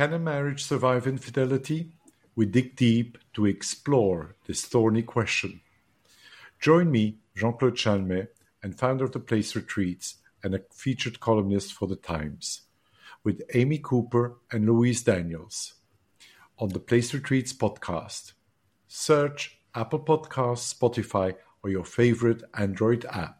Can a marriage survive infidelity? We dig deep to explore this thorny question. Join me, Jean Claude Chalmet, and founder of the Place Retreats and a featured columnist for The Times, with Amy Cooper and Louise Daniels on the Place Retreats podcast. Search Apple Podcasts, Spotify, or your favorite Android app.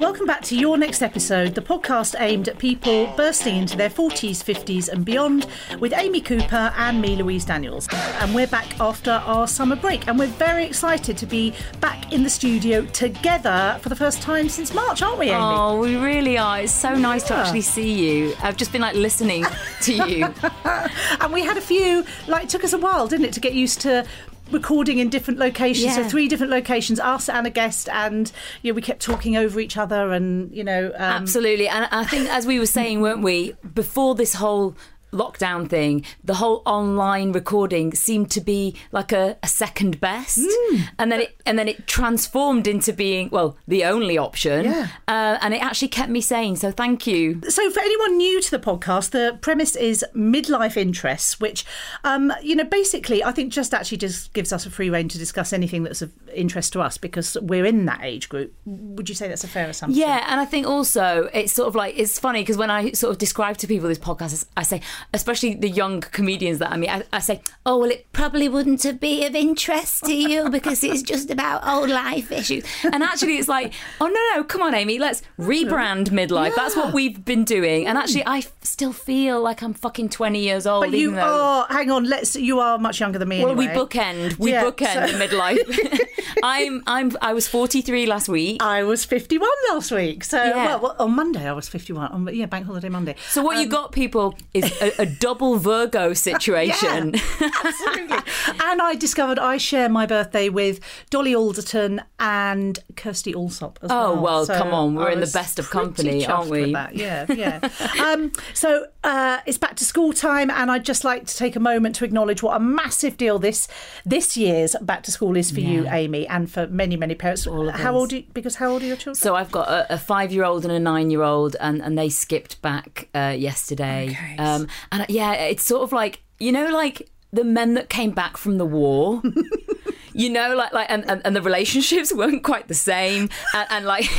Welcome back to Your Next Episode, the podcast aimed at people bursting into their 40s, 50s, and beyond, with Amy Cooper and me, Louise Daniels. And we're back after our summer break, and we're very excited to be back in the studio together for the first time since March, aren't we, Amy? Oh, we really are. It's so nice to actually see you. I've just been like listening to you. and we had a few, like, it took us a while, didn't it, to get used to recording in different locations so three different locations us and a guest and you know we kept talking over each other and you know um, Absolutely. And I think, as we were saying, weren't we, before this whole lockdown thing, the whole online recording seemed to be like a, a second best, Hmm. and then it and then it transformed into being well the only option, Yeah. uh, and it actually kept me sane. So thank you. So, for anyone new to the podcast, the premise is midlife interests, which, um, you know, basically, I think just actually just gives us a free rein to discuss anything that's of interest to us because we're in that age group. Would you say that's a fair assumption? Yeah, and I think also it's sort of like it's funny because when I sort of describe to people this podcast, I say, especially the young comedians that I mean, I, I say, oh well, it probably wouldn't have be of interest to you because it's just about old life issues. And actually, it's like, oh no, no, come on, Amy, let's rebrand midlife. That's what we've been doing. And actually, I still feel like I'm fucking twenty years old. But you though- are, hang on, let's, you are much younger than me. Well, we bookend. We Yeah, bookend so- midlife. I'm. I'm. I was 43 last week. I was 51 last week. So, Yeah. well, on Monday, I was 51. On, yeah, Bank Holiday Monday. So what you Um, got, people, is a, a double Virgo situation. Absolutely. and I discovered I share my birthday with Dolly Alderton and Kirstie Allsopp as well. Oh, well. well, So come on, we're in the best of company, aren't we? Yeah, yeah. um, so uh, it's back to school time, and I'd just like to take a moment to acknowledge what a massive deal this this year's back to school is for you, Amy, and for many, many parents. All of how old? Are you, because how old are your children? So I've got a, a five-year-old and a nine-year-old, and, and they skipped back uh, yesterday. Okay. Um, and yeah, it's sort of like you know, like the men that came back from the war. You know, like like, and, and, and the relationships weren't quite the same, and, and like,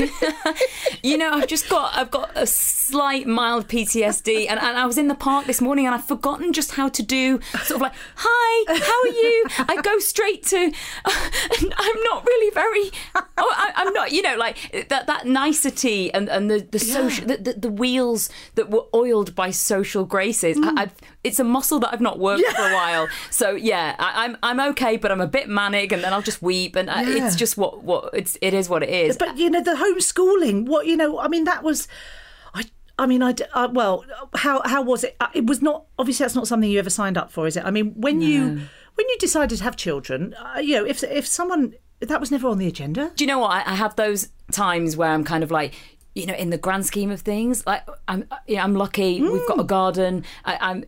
you know, I've just got I've got a slight mild PTSD, and, and I was in the park this morning, and I've forgotten just how to do sort of like, hi, how are you? I go straight to, and I'm not really very, oh, I, I'm not, you know, like that that nicety and and the the social the, the, the wheels that were oiled by social graces. I, mm. I've, it's a muscle that I've not worked for a while. So yeah, I, I'm I'm okay, but I'm a bit manic, and then I'll just weep, and I, Yeah. it's just what what it's it is what it is. But you know the homeschooling. What you know? I mean, that was. I. I mean, I, Uh, well, how how was it? Uh, It was not. Obviously, that's not something you ever signed up for, is it? I mean, when you when you decided to have children, uh, you know, if if someone that was never on the agenda. Do you know what? I, I have those times where I'm kind of like, you know, in the grand scheme of things, like I'm, you know, I'm lucky. We've got a garden. I, I'm.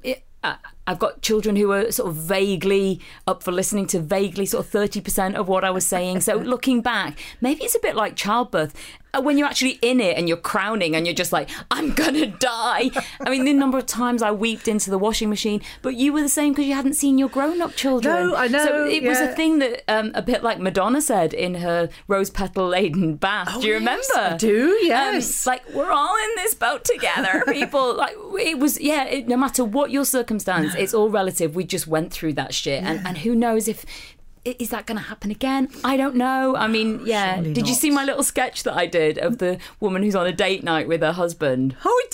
I've got children who are sort of vaguely up for listening to vaguely sort of 30% of what I was saying. So looking back, maybe it's a bit like childbirth. Uh, When you're actually in it and you're crowning and you're just like, I'm gonna die. I mean, the number of times I weeped into the washing machine, but you were the same because you hadn't seen your grown up children. No, I know, So it was a thing that um, a bit like Madonna said in her rose petal laden bath. do you Oh, yes, remember? I do, Um, yes. like we're all in this boat together, people. like it was, yeah. It, no matter what your circumstance, it's all relative. We just went through that shit, and and who knows if is that going to happen again? I don't know. I mean, yeah. Surely did you see my little sketch that I did of the woman who's on a date night with her husband? Oh, it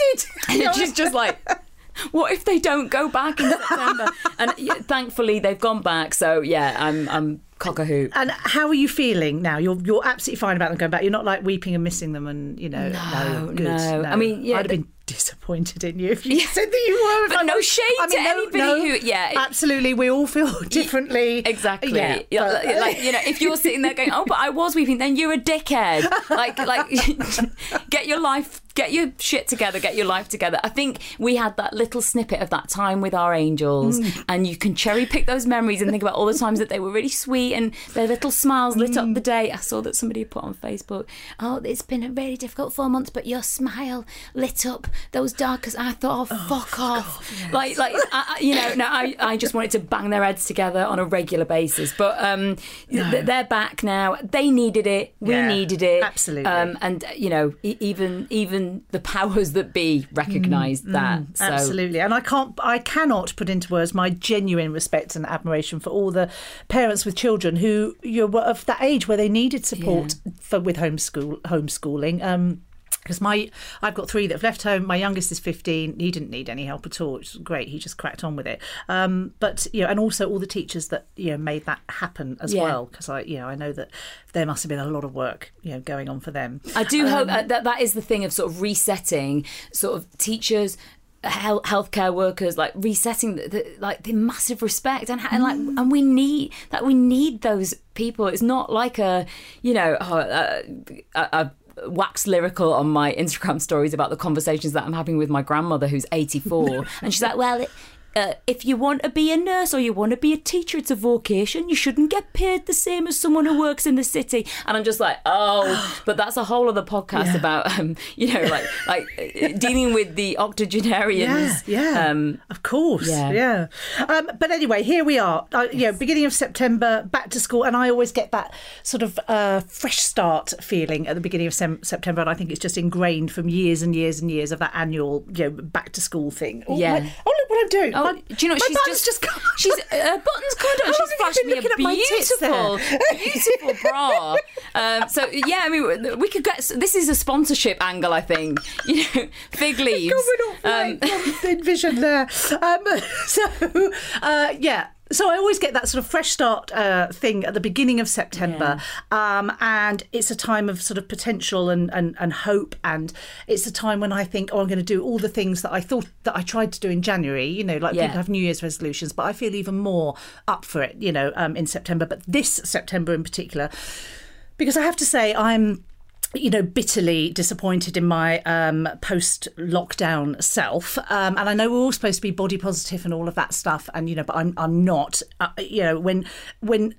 did. And she's just like, what if they don't go back in September? and thankfully they've gone back. So yeah, I'm I'm cock a hoot. And how are you feeling now? You're you're absolutely fine about them going back. You're not like weeping and missing them, and you know, no, No, good, no. I mean, yeah, I'd have been disappointed in you if you said that you were. But no shade I mean, to no, anybody no, who- yeah, absolutely. We all feel differently. Exactly. Yeah, Yeah, but- like, like, you know, if you're sitting there going, "Oh, but I was weeping," then you're a dickhead. Like, like, get your life, get your shit together, get your life together. I think we had that little snippet of that time with our angels, Mm. and you can cherry pick those memories and think about all the times that they were really sweet and their little smiles lit Mm. up the day. I saw that somebody put on Facebook, "Oh, it's been a really difficult four months, but your smile lit up those darkest." I thought, "Oh, fuck off!" Like, like, I, you know, no, I, I just wanted to bang their heads together on a regular basis. But um, th- they're back now. They needed it. We Yeah, needed it. absolutely. Um, and you know, e- even even the powers that be recognised that. So, Absolutely, and I can't, I cannot put into words my genuine respect and admiration for all the parents with children who you know, were of that age where they needed support for with homeschool homeschooling. Um, because my I've got three that have left home. My youngest is 15. He didn't need any help at all, which is great. He just cracked on with it. Um, but you know, and also all the teachers that you know made that happen as Yeah. well. Because I you know I know that there must have been a lot of work you know going on for them. I do hope uh, that that is the thing of sort of resetting, sort of teachers. Health, healthcare workers like resetting the, the like the massive respect and, and like and we need that we need those people it's not like a you know oh, uh, I, I wax lyrical on my Instagram stories about the conversations that I'm having with my grandmother who's 84 and she's like well it, uh, if you want to be a nurse or you want to be a teacher, it's a vocation. You shouldn't get paid the same as someone who works in the city. And I'm just like, oh, but that's a whole other podcast about, um, you know, like like uh, dealing with the octogenarians. Yeah, yeah, Um, of course, yeah. yeah. Um, but anyway, here we are. Uh, you know, beginning of September, back to school, and I always get that sort of uh, fresh start feeling at the beginning of sem- September, and I think it's just ingrained from years and years and years of that annual, you know, back to school thing. Oh, Yeah. my- oh look what I'm doing. Oh, my, do you know she's button's just, come. she's uh, buttons coming How on. She's flashed me a looking at my tits beautiful, beautiful bra. Um, so yeah, I mean, we could get this is a sponsorship angle. I think you know, fig leaves. Off Um, vision there. Um, so uh, yeah. So I always get that sort of fresh start uh, thing at the beginning of September, um, and it's a time of sort of potential and, and, and hope, and it's a time when I think, oh, I'm going to do all the things that I thought that I tried to do in January. You know, like Yeah. people have New Year's resolutions, but I feel even more up for it. You know, um, in September, but this September in particular, because I have to say I'm you know bitterly disappointed in my um, post lockdown self. Um, and I know we're all supposed to be body positive and all of that stuff and you know but I'm I'm not. Uh, you know when when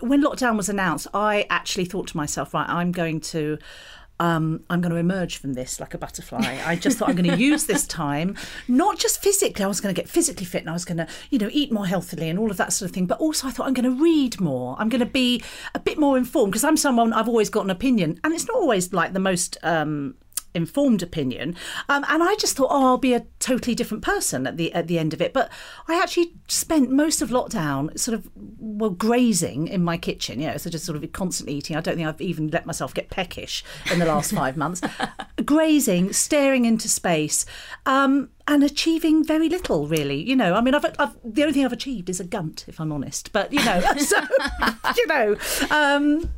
when lockdown was announced I actually thought to myself right I'm going to um, I'm going to emerge from this like a butterfly. I just thought I'm going to use this time, not just physically. I was going to get physically fit and I was going to, you know, eat more healthily and all of that sort of thing. But also, I thought I'm going to read more. I'm going to be a bit more informed because I'm someone I've always got an opinion, and it's not always like the most. Um, informed opinion. Um, and I just thought oh I'll be a totally different person at the at the end of it. But I actually spent most of lockdown sort of well grazing in my kitchen you know so just sort of constantly eating. I don't think I've even let myself get peckish in the last five months. Grazing staring into space um, and achieving very little really you know. I mean I've, I've the only thing I've achieved is a gunt if I'm honest. But you know so you know um,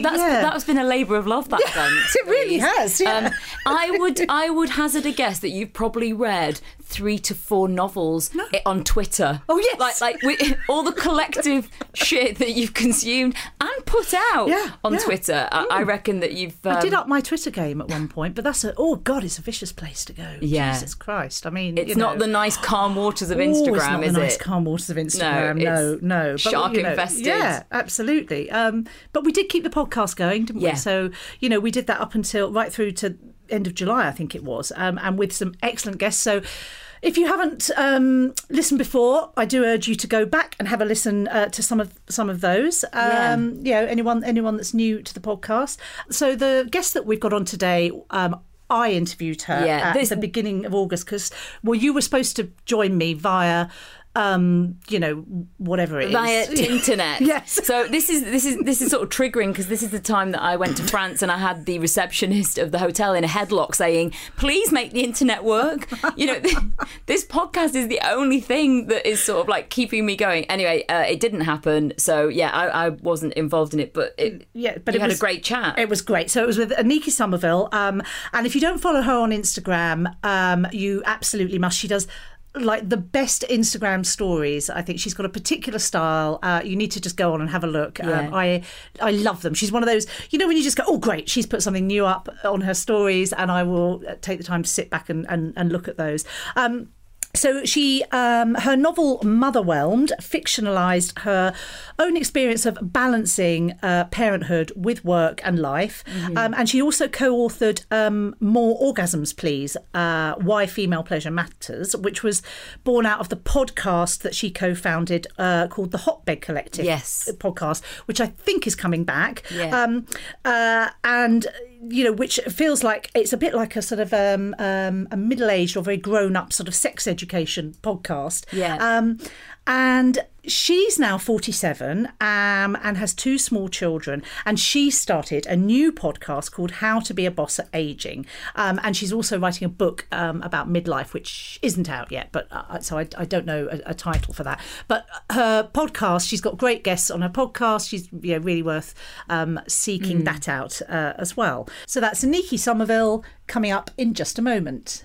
That's yeah. that's been a labour of love. That done. it really has, yeah. Um, I would I would hazard a guess that you've probably read three to four novels i- on Twitter. Oh, yes. like like we, all the collective shit that you've consumed and put out Yeah, on yeah. Mm. Twitter. I, I reckon that you've. Um, I did up my Twitter game at one point, but that's a oh god, it's a vicious place to go. Yeah. Jesus Christ! I mean, It's not know. the nice calm waters of Oh, it's Instagram, not is the nice it? calm waters of Instagram. No, it's no, But, shark you know, infested. Yeah, absolutely. Um, but we did keep the podcast going, didn't Yeah. we? So you know, we did that up until right through to end of July, I think it was, um, and with some excellent guests. So. If you haven't um, listened before, I do urge you to go back and have a listen uh, to some of some of those. Um, You know, anyone anyone that's new to the podcast. So the guest that we've got on today, um, I interviewed her Yeah, at this- the beginning of August because well, you were supposed to join me via um, you know, whatever it is. via internet. Yes. So this is this is this is sort of triggering because this is the time that I went to France and I had the receptionist of the hotel in a headlock saying, "Please make the internet work." You know, this podcast is the only thing that is sort of like keeping me going. Anyway, uh, it didn't happen, so yeah, I, I wasn't involved in it, but it, Yeah, but you it had was a great chat. It was great. So it was with Anniki Sommerville. Um, and if you don't follow her on Instagram, um, you absolutely must. She does like the best Instagram stories. I think she's got a particular style. Uh, you need to just go on and have a look. Yeah. Um, I I love them. She's one of those, you know, when you just go, oh great, she's put something new up on her stories, and I will uh, take the time to sit back and and, and look at those. Um, so she, um, her novel Motherwhelmed fictionalized her own experience of balancing uh, parenthood with work and life, um, and she also co-authored um, "More Orgasms, Please: uh, Why Female Pleasure Matters," which was born out of the podcast that she co-founded uh, called the Hotbed Collective. Yes. podcast, which I think is coming back. Yeah. Um, uh, and you know, which feels like it's a bit like a sort of um, um, a middle-aged or very grown-up sort of sex education podcast. Yeah. Um, and she's now 47 um, and has two small children. And she started a new podcast called How to Be a Boss at Aging. Um, and she's also writing a book um, about midlife, which isn't out yet. But uh, so I, I don't know a, a title for that. But her podcast, she's got great guests on her podcast. She's you know, really worth um, seeking that out uh, as well. So that's Anniki Sommerville coming up in just a moment.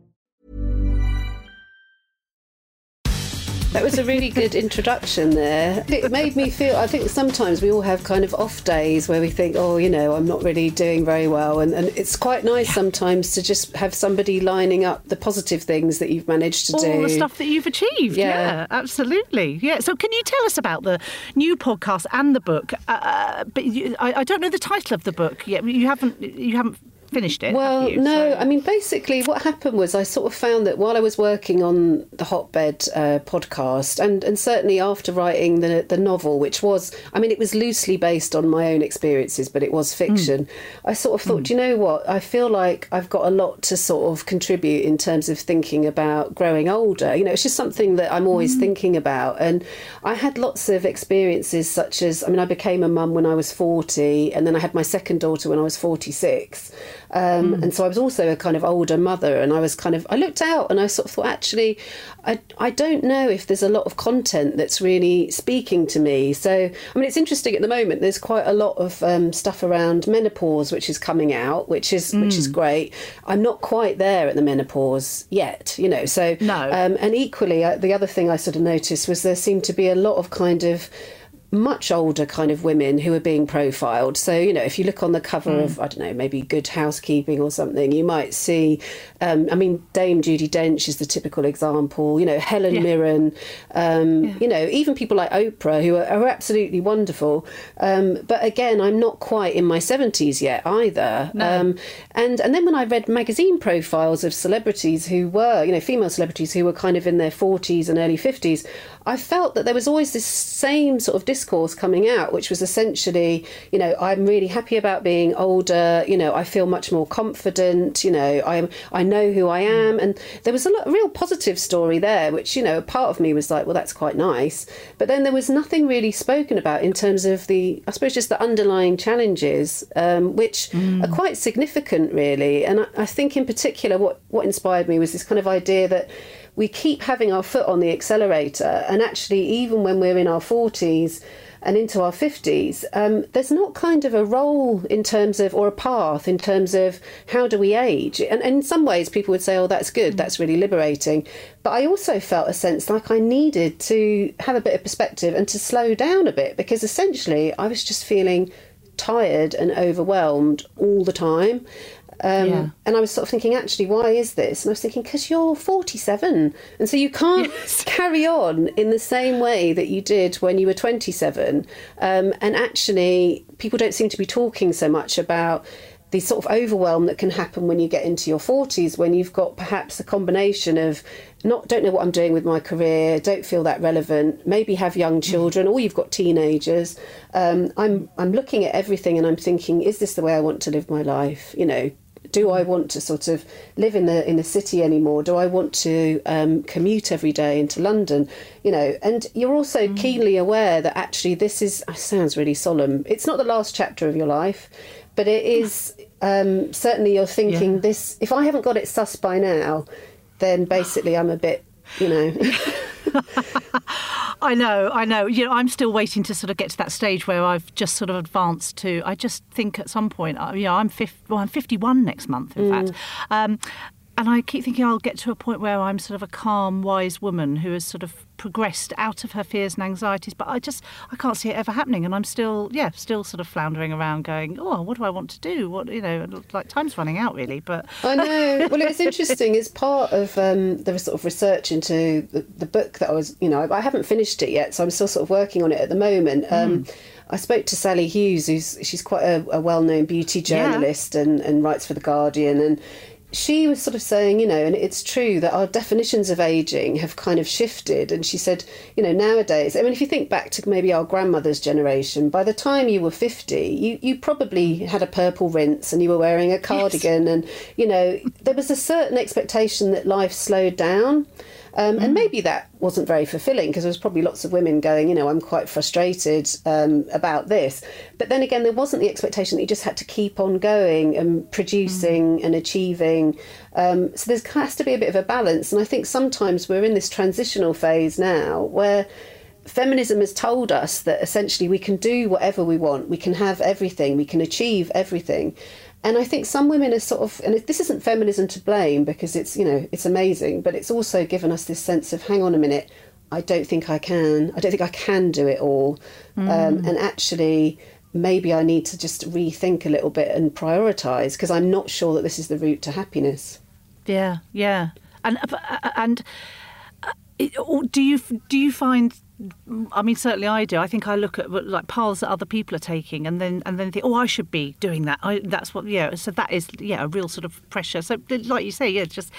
That was a really good introduction there. It made me feel, I think sometimes we all have kind of off days where we think, oh, you know, I'm not really doing very well. And, and it's quite nice sometimes to just have somebody lining up the positive things that you've managed to all do. the stuff that you've achieved. Yeah. Yeah. absolutely. Yeah. So, can you tell us about the new podcast and the book? Uh, but you, I, I don't know the title of the book yet. You haven't. You haven't finished it. Well, you? no, So- I mean, basically, what happened was I sort of found that while I was working on the Hotbed uh, podcast, and, and certainly after writing the, the novel, which was, I mean, it was loosely based on my own experiences, but it was mm. fiction, I sort of thought, mm. do you know what? I feel like I've got a lot to sort of contribute in terms of thinking about growing older. You know, it's just something that I'm always mm. thinking about. And I had lots of experiences, such as, I mean, I became a mum when I was 40, and then I had my second daughter when I was 46. Um, And so I was also a kind of older mother, and I was kind of I looked out and I sort of thought actually, I I don't know if there's a lot of content that's really speaking to me. So I mean, it's interesting at the moment. There's quite a lot of um, stuff around menopause which is coming out, which is which is great. I'm not quite there at the menopause yet, you know. So No. um, and equally, uh, the other thing I sort of noticed was there seemed to be a lot of kind of much older kind of women who are being profiled. So, you know, if you look on the cover of, I don't know, maybe Good Housekeeping or something, you might see, um, I mean, Dame Judi Dench is the typical example, you know, Helen Mirren, um, you know, even people like Oprah who are, are absolutely wonderful. Um, but again, I'm not quite in my 70s yet either. Um, and, and then when I read magazine profiles of celebrities who were, you know, female celebrities who were kind of in their 40s and early 50s, I felt that there was always this same sort of discourse coming out, which was essentially, you know, I'm really happy about being older. You know, I feel much more confident. You know, I I know who I am, and there was a, lot, real positive story there, which you know, a part of me was like, well, that's quite nice. But then there was nothing really spoken about in terms of the, I suppose, just the underlying challenges, um, which mm. are quite significant, really. And I, I think, in particular, what what inspired me was this kind of idea that we keep having our foot on the accelerator, and actually, even when we're in our 40s and into our 50s, um, there's not kind of a role in terms of, or a path in terms of how do we age. And, and in some ways, people would say, oh, that's good, that's really liberating. But I also felt a sense like I needed to have a bit of perspective and to slow down a bit because essentially I was just feeling tired and overwhelmed all the time. Um, yeah. And I was sort of thinking, actually, why is this? And I was thinking, because you're 47. And so you can't yes. carry on in the same way that you did when you were 27. Um, and actually, people don't seem to be talking so much about the sort of overwhelm that can happen when you get into your 40s when you've got perhaps a combination of not don't know what I'm doing with my career, don't feel that relevant, maybe have young children, or you've got teenagers. Um, I'm I'm looking at everything and I'm thinking, is this the way I want to live my life? You know, do I want to sort of live in the in a city anymore? Do I want to um, commute every day into London? You know, and you're also mm. keenly aware that actually this is sounds really solemn. It's not the last chapter of your life, but it is um, certainly you're thinking yeah. this. If I haven't got it sus by now, then basically I'm a bit, you know. I know, I know. You know, I'm still waiting to sort of get to that stage where I've just sort of advanced to. I just think at some point, uh, you know, I'm 50, well, I'm 51 next month, in mm. fact. Um, and I keep thinking I'll get to a point where I'm sort of a calm, wise woman who has sort of progressed out of her fears and anxieties. But I just I can't see it ever happening, and I'm still yeah still sort of floundering around, going oh what do I want to do? What you know like time's running out really. But I know. Well, it's interesting. It's part of um, the sort of research into the, the, book that I was you know I haven't finished it yet, so I'm still sort of working on it at the moment. Um, mm. I spoke to Sali Hughes, who's she's quite a, a well-known beauty journalist yeah. and, and writes for the Guardian, and she was sort of saying, you know, and it's true that our definitions of aging have kind of shifted. And she said, you know, nowadays, I mean, if you think back to maybe our grandmother's generation, by the time you were 50, you, you probably had a purple rinse and you were wearing a cardigan. Yes. And, you know, there was a certain expectation that life slowed down. Um. And maybe that wasn't very fulfilling because there was probably lots of women going, you know, I'm quite frustrated um, about this. But then again, there wasn't the expectation that you just had to keep on going and producing mm. and achieving. Um, so there has to be a bit of a balance. And I think sometimes we're in this transitional phase now where feminism has told us that essentially we can do whatever we want, we can have everything, we can achieve everything. And I think some women are sort of, and this isn't feminism to blame because it's, you know, it's amazing, but it's also given us this sense of, hang on a minute, I don't think I can, I don't think I can do it all. Mm. Um, and actually, maybe I need to just rethink a little bit and prioritise because I'm not sure that this is the route to happiness. Yeah, yeah. And, and uh, do you, do you find I mean, certainly I do. I think I look at like paths that other people are taking, and then and then think, oh, I should be doing that. I, that's what, yeah. So that is, yeah, a real sort of pressure. So, like you say, yeah, just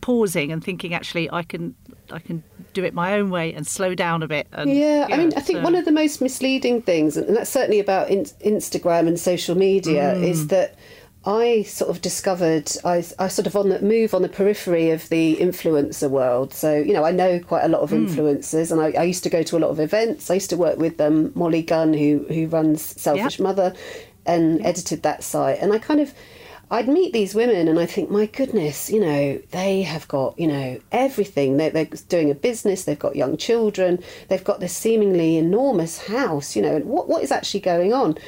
pausing and thinking, actually, I can, I can do it my own way and slow down a bit. And, yeah, I mean, I think so. one of the most misleading things, and that's certainly about in, Instagram and social media, mm. is that I sort of discovered I, I sort of on the move on the periphery of the influencer world. So you know I know quite a lot of hmm. influencers, mm. and I, I, used to go to a lot of events. I used to work with um, Molly Gunn, who who runs Selfish yep. Mother, and yep. edited that site. And I kind of I'd meet these women, and I think, my goodness, you know, they have got you know everything. They're, they're doing a business. They've got young children. They've got this seemingly enormous house. You know, and what what is actually going on?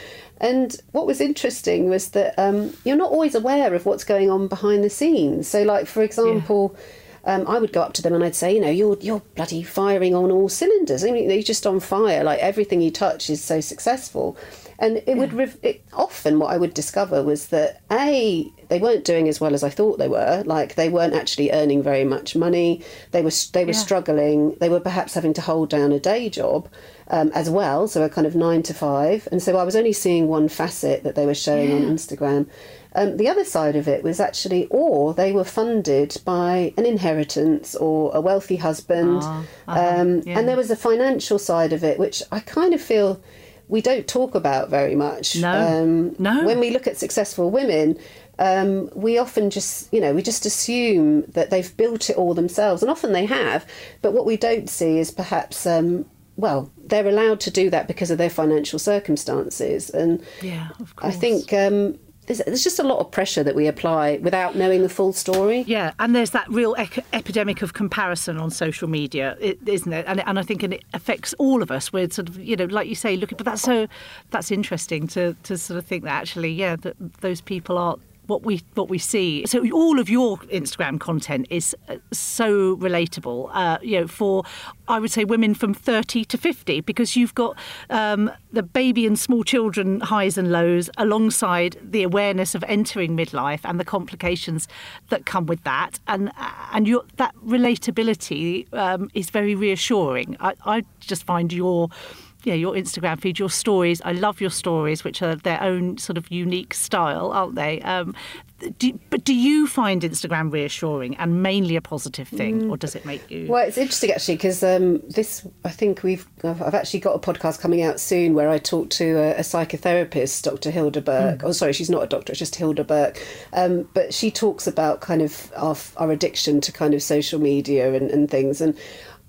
And what was interesting was that um, you're not always aware of what's going on behind the scenes. So, like for example. Yeah. Um, I would go up to them and I'd say, you know, you're you're bloody firing on all cylinders. I mean, you're just on fire. Like everything you touch is so successful. And it would rev- it, often what I would discover was that a they weren't doing as well as I thought they were. Like they weren't actually earning very much money. They were they were Yeah. struggling. They were perhaps having to hold down a day job um, as well, so a kind of nine to five. And so I was only seeing one facet that they were showing on Instagram. Um, the other side of it was actually, or they were funded by an inheritance or a wealthy husband. Ah, uh-huh, um, yeah. And there was a financial side of it, which I kind of feel we don't talk about very much. No, Um, no. When we look at successful women, um, we often just, you know, we just assume that they've built it all themselves, and often they have. But what we don't see is perhaps, um, well, they're allowed to do that because of their financial circumstances, and Yeah, of I think um, there's, just a lot of pressure that we apply without knowing the full story. Yeah, and there's that real ec- epidemic of comparison on social media, is isn't it? And, and I think and it affects all of us. We're sort of, you know, like you say, looking. But that's so that's interesting to to sort of think that actually, yeah, that those people are what we what we see. So all of your Instagram content is uh, so relatable. Uh, you know, for I would say women from 30 to 50, because you've got um, the baby and small children highs and lows alongside the awareness of entering midlife and the complications that come with that, and and your that relatability um, is very reassuring. I, I just find your yeah, your Instagram feed, your stories. I love your stories, which are their own sort of unique style, aren't they? Um, do, but do you find Instagram reassuring and mainly a positive thing, or does it make you? Well, it's interesting actually because um, this, I think we've, I've I've actually got a podcast coming out soon where I talk to a, a psychotherapist, Dr. Hilda Burke. Oh, sorry, she's not a doctor; it's just Hilda Burke. Um, but she talks about kind of our, our addiction to kind of social media and, and things. And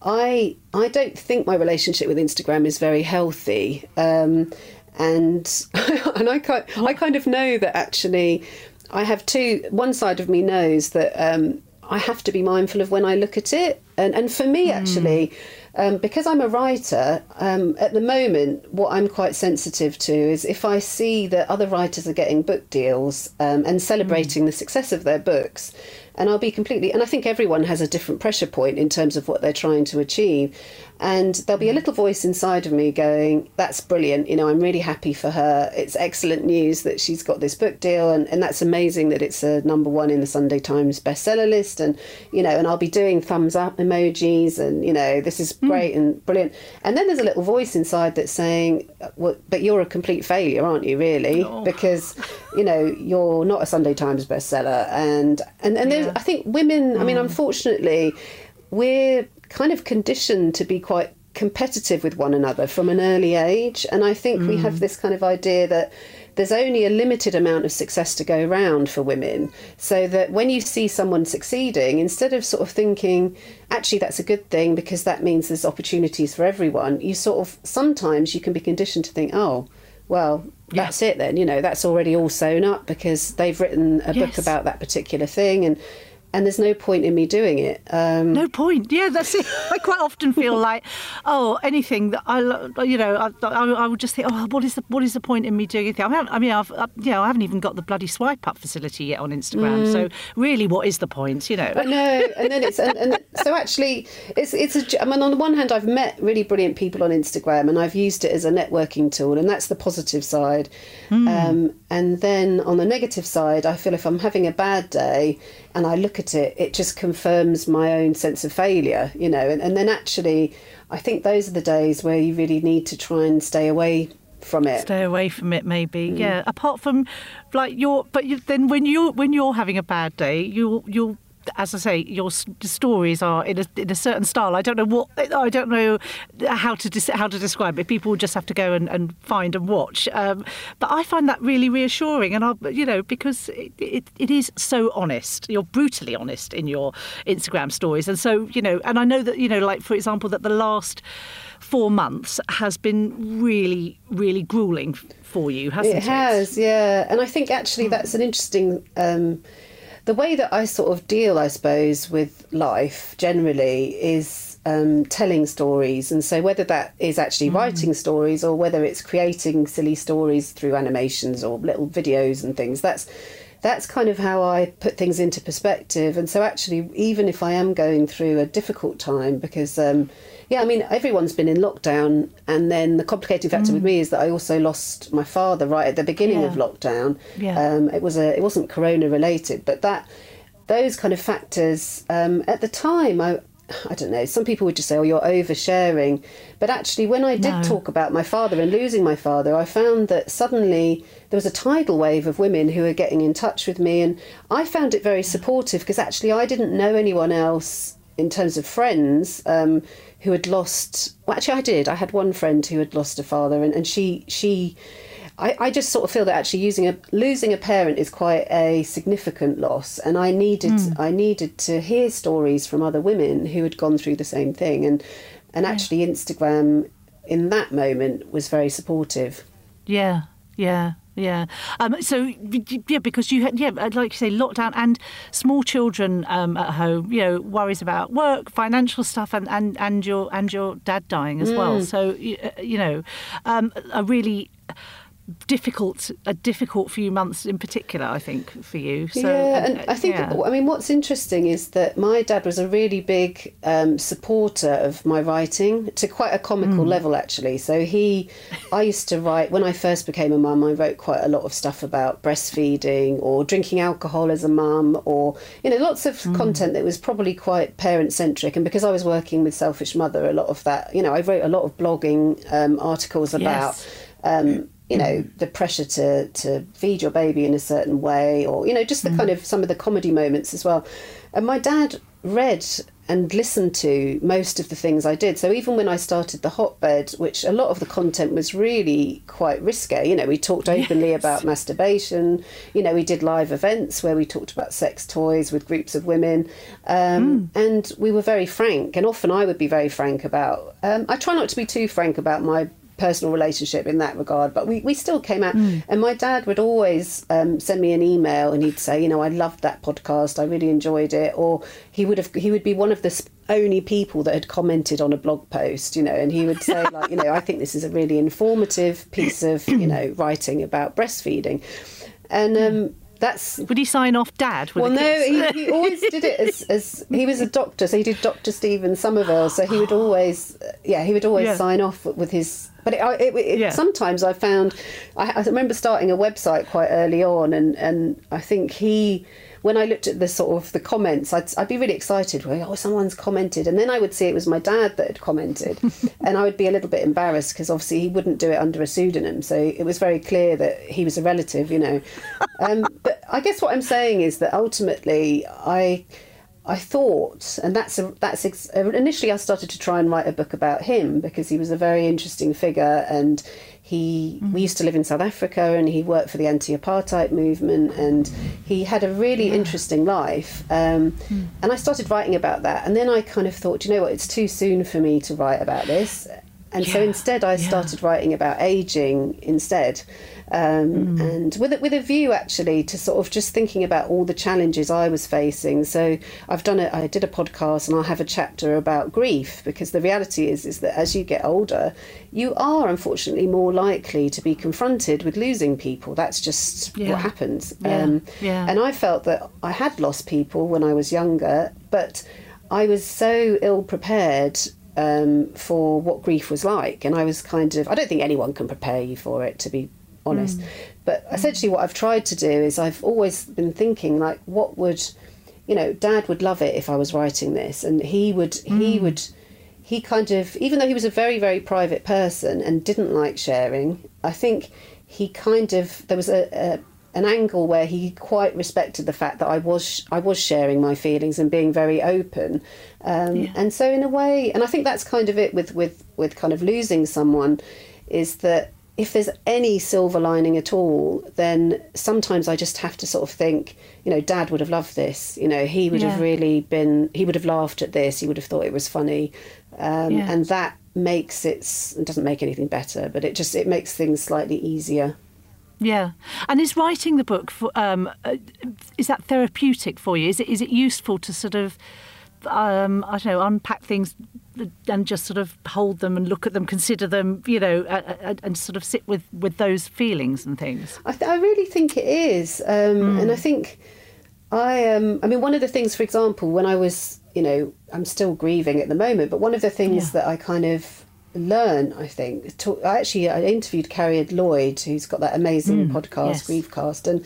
I, I don't think my relationship with Instagram is very healthy. Um, and and I kind, I kind of know that actually, I have two. One side of me knows that um, I have to be mindful of when I look at it, and and for me actually. Um, because I'm a writer, um, at the moment, what I'm quite sensitive to is if I see that other writers are getting book deals um, and celebrating the success of their books, and I'll be completely, and I think everyone has a different pressure point in terms of what they're trying to achieve. And there'll be a mm. little voice inside of me going, That's brilliant. You know, I'm really happy for her. It's excellent news that she's got this book deal. And, and that's amazing that it's a number one in the Sunday Times bestseller list. And, you know, and I'll be doing thumbs up emojis and, you know, this is hmm. great and brilliant. And then there's a little voice inside that's saying, uh, well, But you're a complete failure, aren't you, really? Because, you know, you're not a Sunday Times bestseller. And, and, and there's, I think women, I mean, hmm. unfortunately, we're kind of conditioned to be quite competitive with one another from an early age. And I think we have mm. this kind of idea that there's only a limited amount of success to go around for women. So that when you see someone succeeding, instead of sort of thinking, actually, that's a good thing because that means there's opportunities for everyone, you sort of sometimes you can be conditioned to think, oh, well, that's it then. You know, that's already all sewn up because they've written a Yes. book about that particular thing. And and there's no point in me doing it. Um, No point. Yeah, that's it. I quite often feel like, oh, anything that I, you know, I, I, I would just think, oh, what is the what is the point in me doing anything? I, mean, I've, I, you know, I haven't even got the bloody swipe up facility yet on Instagram. So really, what is the point? You know? I know, and then it's and, and so actually, it's it's a. I mean, on the one hand, I've met really brilliant people on Instagram, and I've used it as a networking tool, and that's the positive side. Um, and then on the negative side, I feel if I'm having a bad day and I look at it, it just confirms my own sense of failure, you know. And, and then actually, I think those are the days where you really need to try and stay away from it. Stay away from it, maybe. Mm. Yeah. Apart from, like your, but you, then when you are when you're having a bad day, you'll you'll. As I say, your stories are in a, in a certain style. I don't know what I don't know how to dis- how to describe it. People just have to go and, and find and watch. Um, but I find that really reassuring, and I, you know, because it, it, it is so honest. You're brutally honest in your Instagram stories, and so you know, and I know that you know, like for example, that the last four months has been really, really grueling for you, hasn't it? It has, yeah. And I think actually that's an interesting. Um, the way that I sort of deal, I suppose, with life generally is um, telling stories. And so whether that is actually writing stories or whether it's creating silly stories through animations or little videos and things, that's that's kind of how I put things into perspective. And so, actually, even if I am going through a difficult time, because um, yeah, I mean, everyone's been in lockdown, and then the complicating factor mm. with me is that I also lost my father right at the beginning yeah. of lockdown. Yeah. Um, it was a, it wasn't Corona related, but that those kind of factors um, at the time, I I don't know, some people would just say, oh, you're oversharing. But actually, when I did no. talk about my father and losing my father, I found that suddenly there was a tidal wave of women who were getting in touch with me. And I found it very supportive because actually I didn't know anyone else in terms of friends um, who had lost. Well, actually, I did. I had one friend who had lost a father, and, and she, she, I, I just sort of feel that actually using a losing a parent is quite a significant loss, and I needed mm. I needed to hear stories from other women who had gone through the same thing, and and actually yeah. Instagram in that moment was very supportive. Yeah, yeah. Yeah. Um, so yeah, because you had yeah, like you say, lockdown and small children um, at home. You know, worries about work, financial stuff, and, and, and your and your dad dying as mm. well. So you know, um, a really difficult a difficult few months in particular i think for you so yeah and i think yeah. i mean what's interesting is that my dad was a really big um, supporter of my writing to quite a comical mm. level actually so he i used to write when i first became a mum i wrote quite a lot of stuff about breastfeeding or drinking alcohol as a mum or you know lots of mm. content that was probably quite parent centric and because i was working with selfish mother a lot of that you know i wrote a lot of blogging um, articles about yes. um, you know the pressure to to feed your baby in a certain way or you know just the mm. kind of some of the comedy moments as well and my dad read and listened to most of the things I did. So even when I started the hotbed, which a lot of the content was really quite risque, you know, we talked openly yes. about masturbation. You know, we did live events where we talked about sex toys with groups of women, um, mm. and we were very frank. And often I would be very frank about. Um, I try not to be too frank about my personal relationship in that regard. But we, we still came out. Mm. And my dad would always um, send me an email and he'd say, you know, I loved that podcast. I really enjoyed it. Or he would have he would be one of the only people that had commented on a blog post, you know, and he would say like, you know, I think this is a really informative piece of, you know, writing about breastfeeding. And um, that's would he sign off dad well no he, he, always did it as, as he was a doctor so he did dr stephen sommerville so he would always yeah he would always yeah. sign off with his but it, it, it, yeah. sometimes I found, I, I, remember starting a website quite early on, and, and I think he, when I looked at the sort of the comments, I'd, I'd be really excited. Well, oh, someone's commented, and then I would see it was my dad that had commented, and I would be a little bit embarrassed because obviously he wouldn't do it under a pseudonym, so it was very clear that he was a relative, you know. Um, but I guess what I'm saying is that ultimately I. I thought, and that's a, that's ex- initially I started to try and write a book about him because he was a very interesting figure, and he mm-hmm. we used to live in South Africa, and he worked for the anti-apartheid movement, and he had a really yeah. interesting life. Um, mm. And I started writing about that, and then I kind of thought, you know what, it's too soon for me to write about this, and yeah. so instead I started writing about aging instead um, mm. and with a, with a view actually to sort of just thinking about all the challenges I was facing. So I've done it. I did a podcast, and I'll have a chapter about grief because the reality is is that as you get older, you are unfortunately more likely to be confronted with losing people. That's just yeah. what happens. Yeah. Um, yeah. And I felt that I had lost people when I was younger, but I was so ill prepared um, for what grief was like. And I was kind of, I don't think anyone can prepare you for it, to be honest. Mm. But essentially, what I've tried to do is I've always been thinking like, what would, you know, Dad would love it if I was writing this, and he would mm. he would he kind of even though he was a very very private person and didn't like sharing, I think he kind of there was a, a an angle where he quite respected the fact that I was I was sharing my feelings and being very open, um, yeah. and so in a way, and I think that's kind of it with with with kind of losing someone, is that if there's any silver lining at all, then sometimes I just have to sort of think, you know, Dad would have loved this. You know, he would yeah. have really been, he would have laughed at this. He would have thought it was funny, um, yeah. and that makes it. It doesn't make anything better, but it just it makes things slightly easier. Yeah, and is writing the book for um, uh, is that therapeutic for you? Is it is it useful to sort of um, I don't know unpack things and just sort of hold them and look at them, consider them, you know, and, and sort of sit with with those feelings and things. I, th- I really think it is, um, mm. and I think I um, I mean, one of the things, for example, when I was, you know, I'm still grieving at the moment, but one of the things yeah. that I kind of learn i think to, I actually i interviewed cariad lloyd who's got that amazing mm, podcast yes. griefcast and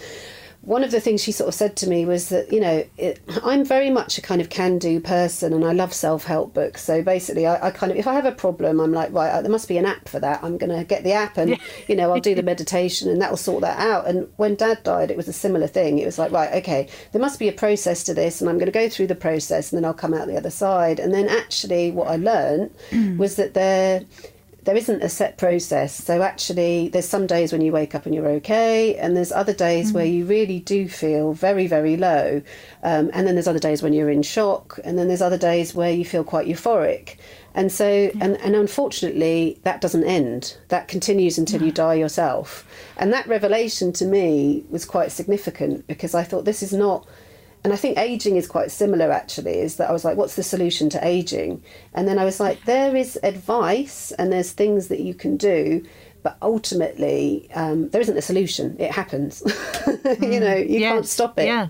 one of the things she sort of said to me was that you know it, I'm very much a kind of can-do person, and I love self-help books. So basically, I, I, kind of if I have a problem, I'm like, right, uh, there must be an app for that. I'm going to get the app, and you know, I'll do the meditation, and that will sort that out. And when Dad died, it was a similar thing. It was like, right, okay, there must be a process to this, and I'm going to go through the process, and then I'll come out the other side. And then actually, what I learned mm. was that there there isn't a set process. So actually, there's some days when you wake up and you're okay, and there's other days mm. where you really do feel very, very low. Um, and then there's other days when you're in shock, and then there's other days where you feel quite euphoric. And so, yeah. and, and unfortunately, that doesn't end. That continues until you die yourself. And that revelation to me was quite significant because I thought this is not and I think aging is quite similar actually, is that I was like, what's the solution to aging? And then I was like, there is advice and there's things that you can do, but ultimately um, there isn't a solution. It happens. you know, you yes. can't stop it. Yeah.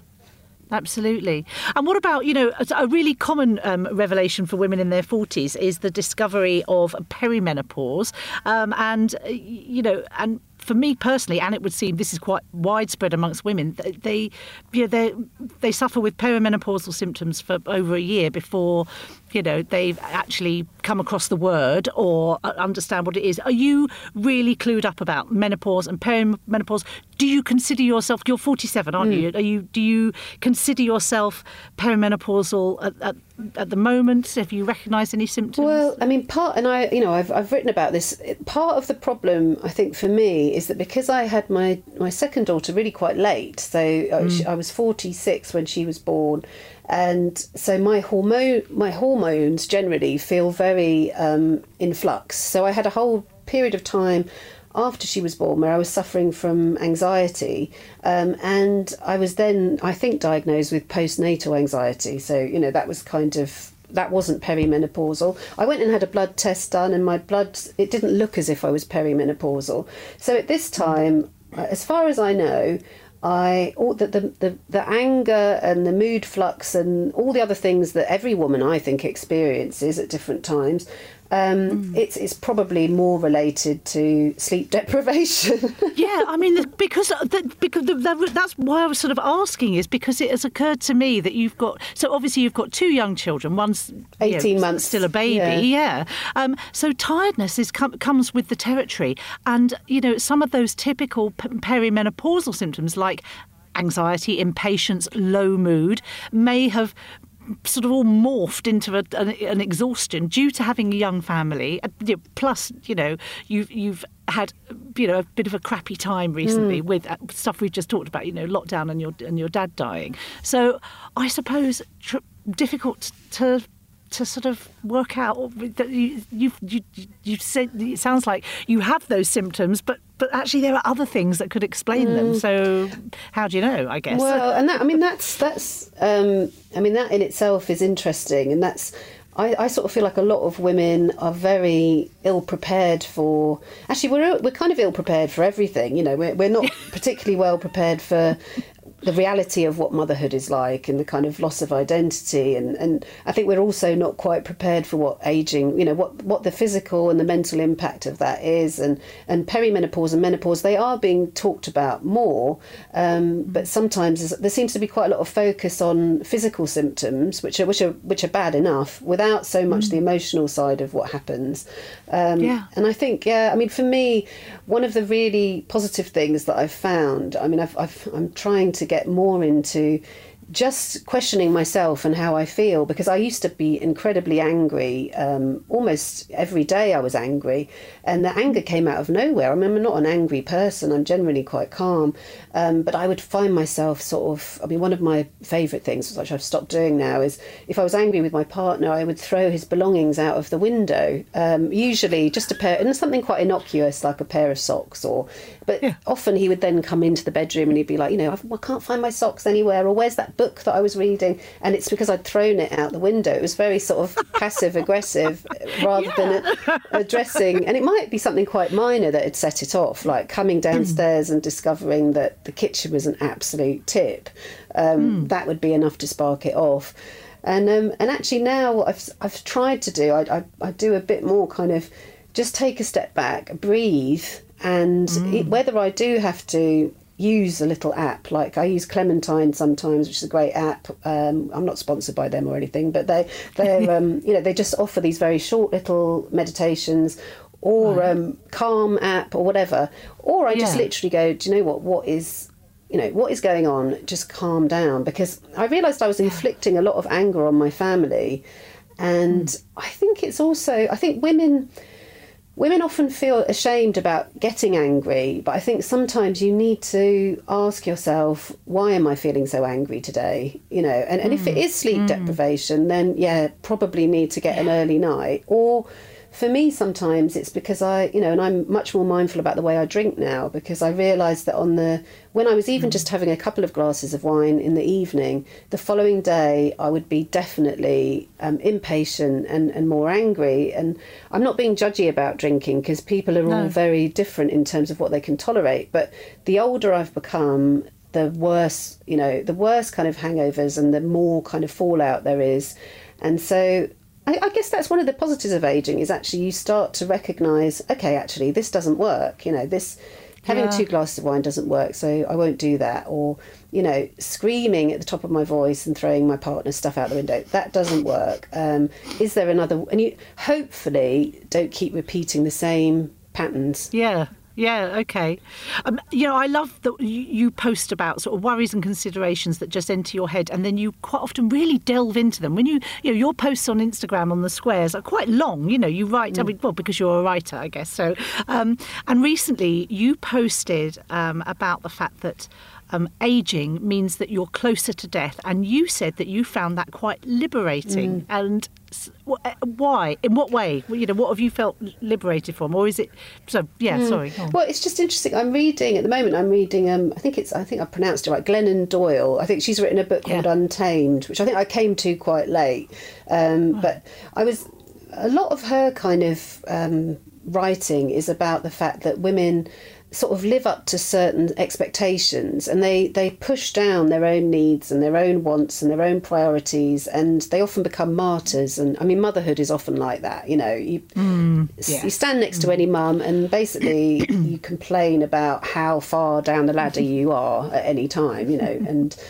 Absolutely. And what about, you know, a really common um, revelation for women in their 40s is the discovery of perimenopause. Um, and, uh, you know, and for me personally, and it would seem this is quite widespread amongst women, they, you know, they they suffer with perimenopausal symptoms for over a year before, you know, they've actually come across the word or uh, understand what it is. Are you really clued up about menopause and perimenopause? Do you consider yourself? You're 47, aren't mm. you? Are you? Do you consider yourself perimenopausal at, at at the moment? Have you recognised any symptoms? Well, I mean, part, and I, you know, I've, I've written about this. Part of the problem, I think, for me is that because I had my, my second daughter really quite late, so mm. I was 46 when she was born, and so my hormone, my hormones generally feel very um, in flux. So I had a whole period of time after she was born where I was suffering from anxiety. Um, and I was then, I think, diagnosed with postnatal anxiety. So, you know, that was kind of. That wasn't perimenopausal. I went and had a blood test done, and my blood, it didn't look as if I was perimenopausal. So at this time, as far as I know, I all the, the, the, the anger and the mood flux and all the other things that every woman I think experiences at different times um, mm. it's it's probably more related to sleep deprivation. yeah, I mean because uh, because that's why I was sort of asking is because it has occurred to me that you've got so obviously you've got two young children. One's eighteen know, months, still a baby. Yeah. yeah. Um, so tiredness is com- comes with the territory, and you know some of those typical perimenopausal symptoms like anxiety, impatience, low mood may have sort of all morphed into a, an, an, exhaustion due to having a young family. Uh, plus, you know, you've you've had you know a bit of a crappy time recently mm. with uh, stuff we've just talked about. You know, lockdown and your and your dad dying. So I suppose tr- difficult to to sort of work out that you you you you said it sounds like you have those symptoms but but actually there are other things that could explain mm. them so how do you know i guess well and that i mean that's that's um, i mean that in itself is interesting and that's I, I, sort of feel like a lot of women are very ill prepared for. Actually, we're we're kind of ill prepared for everything. You know, we're we're not particularly well prepared for the reality of what motherhood is like and the kind of loss of identity and, and I think we're also not quite prepared for what aging you know what what the physical and the mental impact of that is and and perimenopause and menopause they are being talked about more um, but sometimes there seems to be quite a lot of focus on physical symptoms which are which are which are bad enough without so much mm. the emotional side of what happens um, yeah. and I think yeah I mean for me one of the really positive things that I've found I mean I've, I've I'm trying to get more into just questioning myself and how I feel because I used to be incredibly angry. Um, almost every day I was angry, and the anger came out of nowhere. I mean, I'm not an angry person, I'm generally quite calm, um, but I would find myself sort of. I mean, one of my favourite things, which I've stopped doing now, is if I was angry with my partner, I would throw his belongings out of the window, um, usually just a pair, and something quite innocuous like a pair of socks or. But yeah. often he would then come into the bedroom and he'd be like, you know, I can't find my socks anywhere, or where's that book that I was reading, and it's because I'd thrown it out the window. It was very sort of passive aggressive rather than addressing, and it might be something quite minor that had set it off, like coming downstairs and discovering that the kitchen was an absolute tip. Um, That would be enough to spark it off. And um, and actually now what I've I've tried to do I, I I do a bit more kind of just take a step back, breathe, and it, whether I do have to use a little app like I use Clementine sometimes, which is a great app. Um, I'm not sponsored by them or anything, but they they um, you know they just offer these very short little meditations. Or um, calm app or whatever, or I just literally go. Do you know what? What is you know what is going on just calm down because i realized i was inflicting a lot of anger on my family and i think it's also i think women women often feel ashamed about getting angry but i think sometimes you need to ask yourself why am i feeling so angry today? You know and, and if it mm. is sleep mm. deprivation then yeah probably need to get an early night or for me sometimes it's because i you know and i'm much more mindful about the way i drink now because i realized that on the when i was even just having a couple of glasses of wine in the evening the following day i would be definitely um, impatient and, and more angry. And i'm not being judgy about drinking because people are all very different in terms of what they can tolerate. But the older i've become the worse you know the worse kind of hangovers and the more kind of fallout there is. And so I, I guess that's one of the positives of aging is actually you start to recognise, okay, actually this doesn't work. You know, this having Yeah. two glasses of wine doesn't work, so I won't do that. Or you know, screaming at the top of my voice and throwing my partner's stuff out the window that doesn't work. Um, is there another? And you hopefully don't keep repeating the same patterns. Yeah. Yeah, okay. Um, you know, I love that you, post about sort of worries and considerations that just enter your head, and then you quite often really delve into them. When you, you know, your posts on Instagram on the squares are quite long. You know, you write. I mean, well, because you're a writer, I guess. So, um, and recently you posted um, about the fact that. Um, aging means that you're closer to death, and you said that you found that quite liberating. And wh- uh, why? In what way? Well, You know, what have you felt liberated from, or is it? So, yeah, sorry. Well, it's just interesting. I'm reading at the moment. I'm reading. Um, I think it's. I think I pronounced it right. Glennon Doyle. I think she's written a book called Yeah. Untamed, which I think I came to quite late. Um, But I was. A lot of her kind of um, writing is about the fact that women sort of live up to certain expectations and they they push down their own needs and their own wants and their own priorities and they often become martyrs and i mean motherhood is often like that you know you mm, you stand next to mm. any mum and basically you complain about how far down the ladder mm-hmm. you are at any time you know mm-hmm. and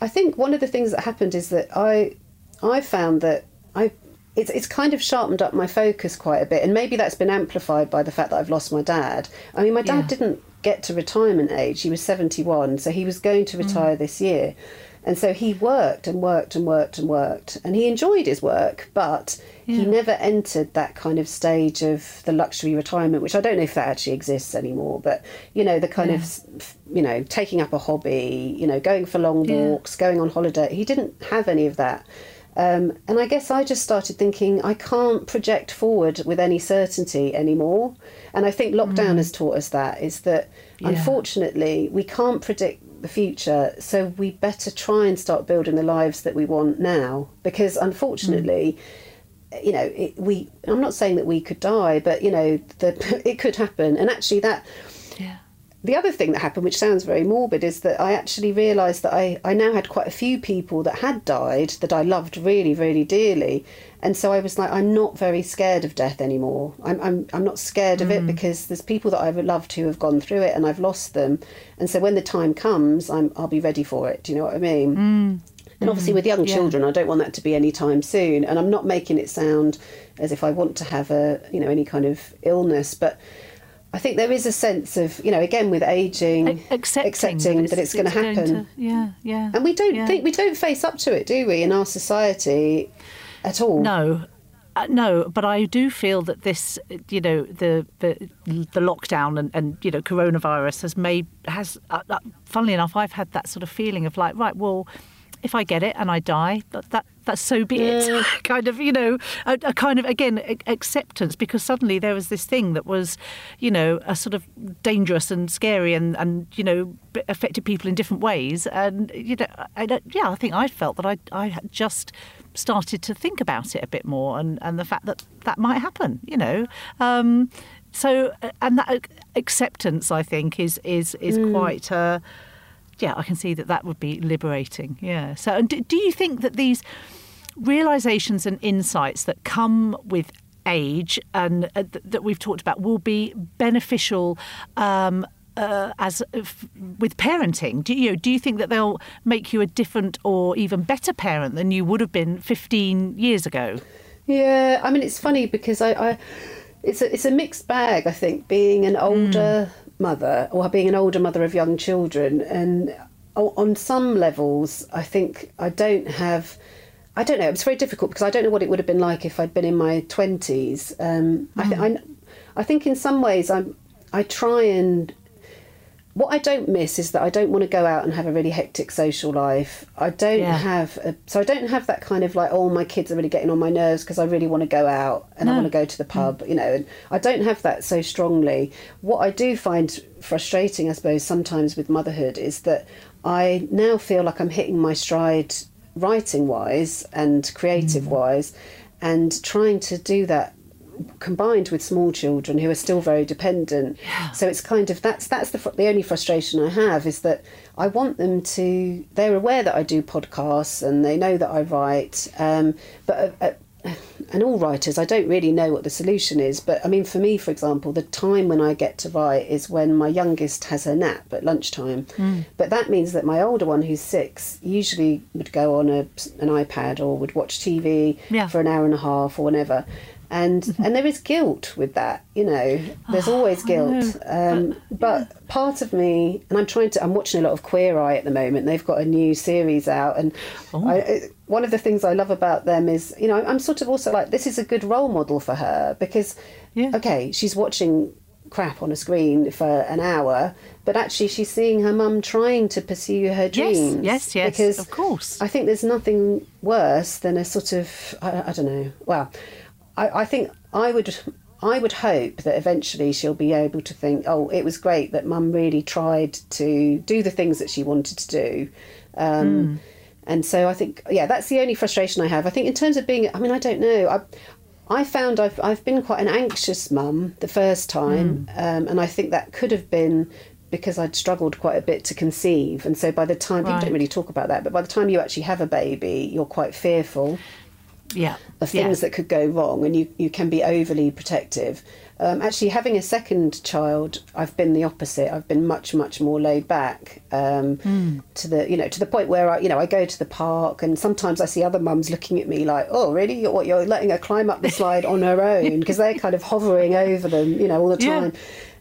i think one of the things that happened is that i i found that i it's, it's kind of sharpened up my focus quite a bit and maybe that's been amplified by the fact that i've lost my dad. I mean my dad Yeah. didn't get to retirement age. He was 71 so he was going to mm. retire this year. And so he worked and worked and worked and worked and he enjoyed his work but he never entered that kind of stage of the luxury retirement which i don't know if that actually exists anymore but you know the kind of you know taking up a hobby you know going for long walks going on holiday. He didn't have any of that um, and I guess I just started thinking I can't project forward with any certainty anymore. And I think lockdown has taught us that is that unfortunately we can't predict the future, so we better try and start building the lives that we want now. Because unfortunately, you know, it, we. I'm not saying that we could die, but you know, the, it could happen. And actually, that Yeah. The other thing that happened, which sounds very morbid, is that I actually realised that I, I now had quite a few people that had died that I loved really, really dearly. And so I was like, I'm not very scared of death anymore. I'm, I'm, I'm not scared of it mm. because there's people that I've loved who have gone through it and I've lost them. And so when the time comes, I'm, I'll be ready for it. Do you know what I mean? Mm. And obviously, mm. with young children, I don't want that to be any time soon. And I'm not making it sound as if I want to have a, you know, any kind of illness, but I think there is a sense of, you know, again with aging, A- accepting, accepting that it's, going to happen, yeah, yeah. and we don't yeah. think we don't face up to it, do we, in our society at all? No. Uh, no, but I do feel that this, you know, the the, the lockdown and, and you know coronavirus has made has. Uh, uh, funnily enough, I've had that sort of feeling of like, right, well, if I get it and I die, that, that that's so be it. kind of, you know, a, a kind of again acceptance because suddenly there was this thing that was, you know, a sort of dangerous and scary and and you know affected people in different ways. And you know, I, yeah, I think I felt that I I had just started to think about it a bit more and and the fact that that might happen. You know. Um, so uh, and that acceptance, I think, is is is quite. Uh, yeah, I can see that that would be liberating. Yeah. So, and do, do you think that these realizations and insights that come with age and uh, th- that we've talked about will be beneficial? Um, uh, as f- with parenting, do you do you think that they'll make you a different or even better parent than you would have been 15 years ago? Yeah, I mean it's funny because I, I it's a it's a mixed bag. I think being an older mother or being an older mother of young children, and on some levels, I think I don't have. I don't know. It's very difficult because I don't know what it would have been like if I'd been in my twenties. Um, I, th- I, I think in some ways I'm. I try and what I don't miss is that I don't want to go out and have a really hectic social life. I don't Yeah. have a, so I don't have that kind of like oh my kids are really getting on my nerves because I really want to go out and I want to go to the mm. pub, you know. And I don't have that so strongly. What I do find frustrating, I suppose, sometimes with motherhood is that I now feel like I'm hitting my stride writing wise and creative wise, mm. and trying to do that combined with small children who are still very dependent. So it's kind of that's that's the the only frustration I have is that I want them to. They're aware that I do podcasts and they know that I write, um, but. Uh, uh, and all writers, I don't really know what the solution is. But I mean, for me, for example, the time when I get to write is when my youngest has her nap at lunchtime. But that means that my older one, who's six, usually would go on a, an iPad or would watch TV Yeah. for an hour and a half or whatever. And and there is guilt with that, you know. There's always guilt. Um, but part of me, and I'm trying to, I'm watching a lot of Queer Eye at the moment. They've got a new series out, and I, I- one of the things I love about them is, you know, I'm sort of also like this is a good role model for her because, Yeah. okay, she's watching crap on a screen for an hour, but actually she's seeing her mum trying to pursue her Yes, dreams. yes, yes, Because of course. I think there's nothing worse than a sort of I, I don't know. Well, I, I think I would I would hope that eventually she'll be able to think, oh, it was great that Mum really tried to do the things that she wanted to do. Um, Hmm. And so I think, yeah, that's the only frustration I have. I think in terms of being, I mean, I don't know. I, I found I've I've been quite an anxious mum the first time, um, and I think that could have been because I'd struggled quite a bit to conceive, and so by the time people don't really talk about that, but by the time you actually have a baby, you're quite fearful Yeah. of yeah. things that could go wrong, and you, you can be overly protective. Um, actually, having a second child, I've been the opposite. I've been much, much more laid back um, Hmm. to the you know to the point where I you know I go to the park, and sometimes I see other mums looking at me like, "Oh, really? You're, what, you're letting her climb up the slide on her own?" Because they're kind of hovering over them, you know, all the Yeah.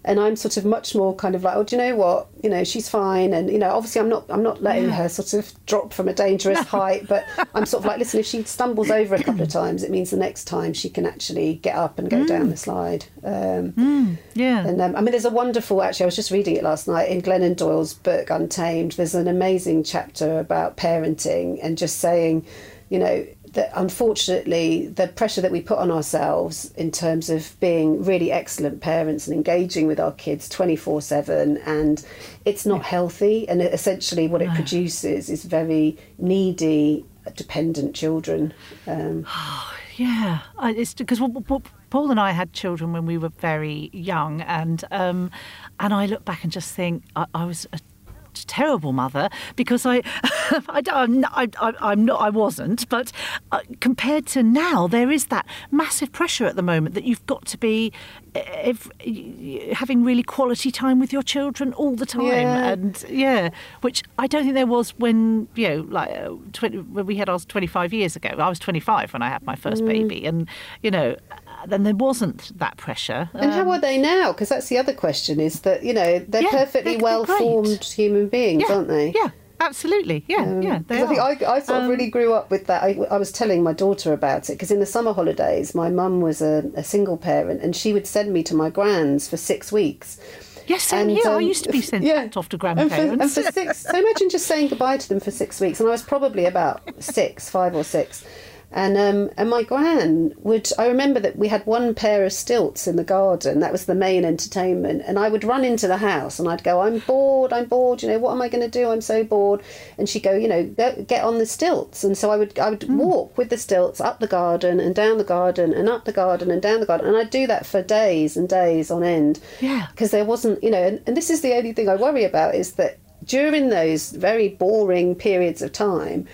And I'm sort of much more kind of like, oh, do you know what? You know, she's fine, and you know, obviously, I'm not, I'm not letting her sort of drop from a dangerous height, but I'm sort of like, listen, if she stumbles over a couple of times, it means the next time she can actually get up and go down the slide. Um, Yeah. and um, I mean, there's a wonderful. Actually, I was just reading it last night in Glennon Doyle's book Untamed. There's an amazing chapter about parenting and just saying, you know, that unfortunately the pressure that we put on ourselves in terms of being really excellent parents and engaging with our kids 24 7 and it's not healthy and essentially what it produces is very needy dependent children um, Yeah, I- it's because Paul and I had children when we were very young, and um, and I look back and just think I, I was a terrible mother because I, I, I'm not, I, I'm not, I wasn't. But uh, compared to now, there is that massive pressure at the moment that you've got to be if, having really quality time with your children all the time, Yeah. and yeah, which I don't think there was when you know, like uh, 20, when we had ours 25 years ago. I was 25 when I had my first baby, and you know, then there wasn't that pressure. And how are um, they now? Because that's the other question: is that you know they're Yeah, perfectly they're- they're well-formed human beings, yeah, aren't they? Yeah, absolutely. Yeah, um, yeah. They 'Cause I think I, I sort of really um, grew up with that. I, I was telling my daughter about it because in the summer holidays, my mum was a, a single parent and she would send me to my grand's for six weeks. Yes, same And, here. I um, used to be sent yeah. off to And for, and for six, so imagine just saying goodbye to them for six weeks, and I was probably about six, five or six, and um, and my gran would. I remember that we had one pair of stilts in the garden. That was the main entertainment, and I would run into the house and I'd go, "I'm bored. I'm bored. You know, what am I going to do? I'm so bored." And she'd go, "You know, go, get on the stilts." And so I would I would Hmm. walk with the stilts up the garden and down the garden and up the garden and down the garden, and I'd do that for days and days on end Yeah. because there wasn't, you know, and, and this is the only thing I worry about is that during those very boring periods of time,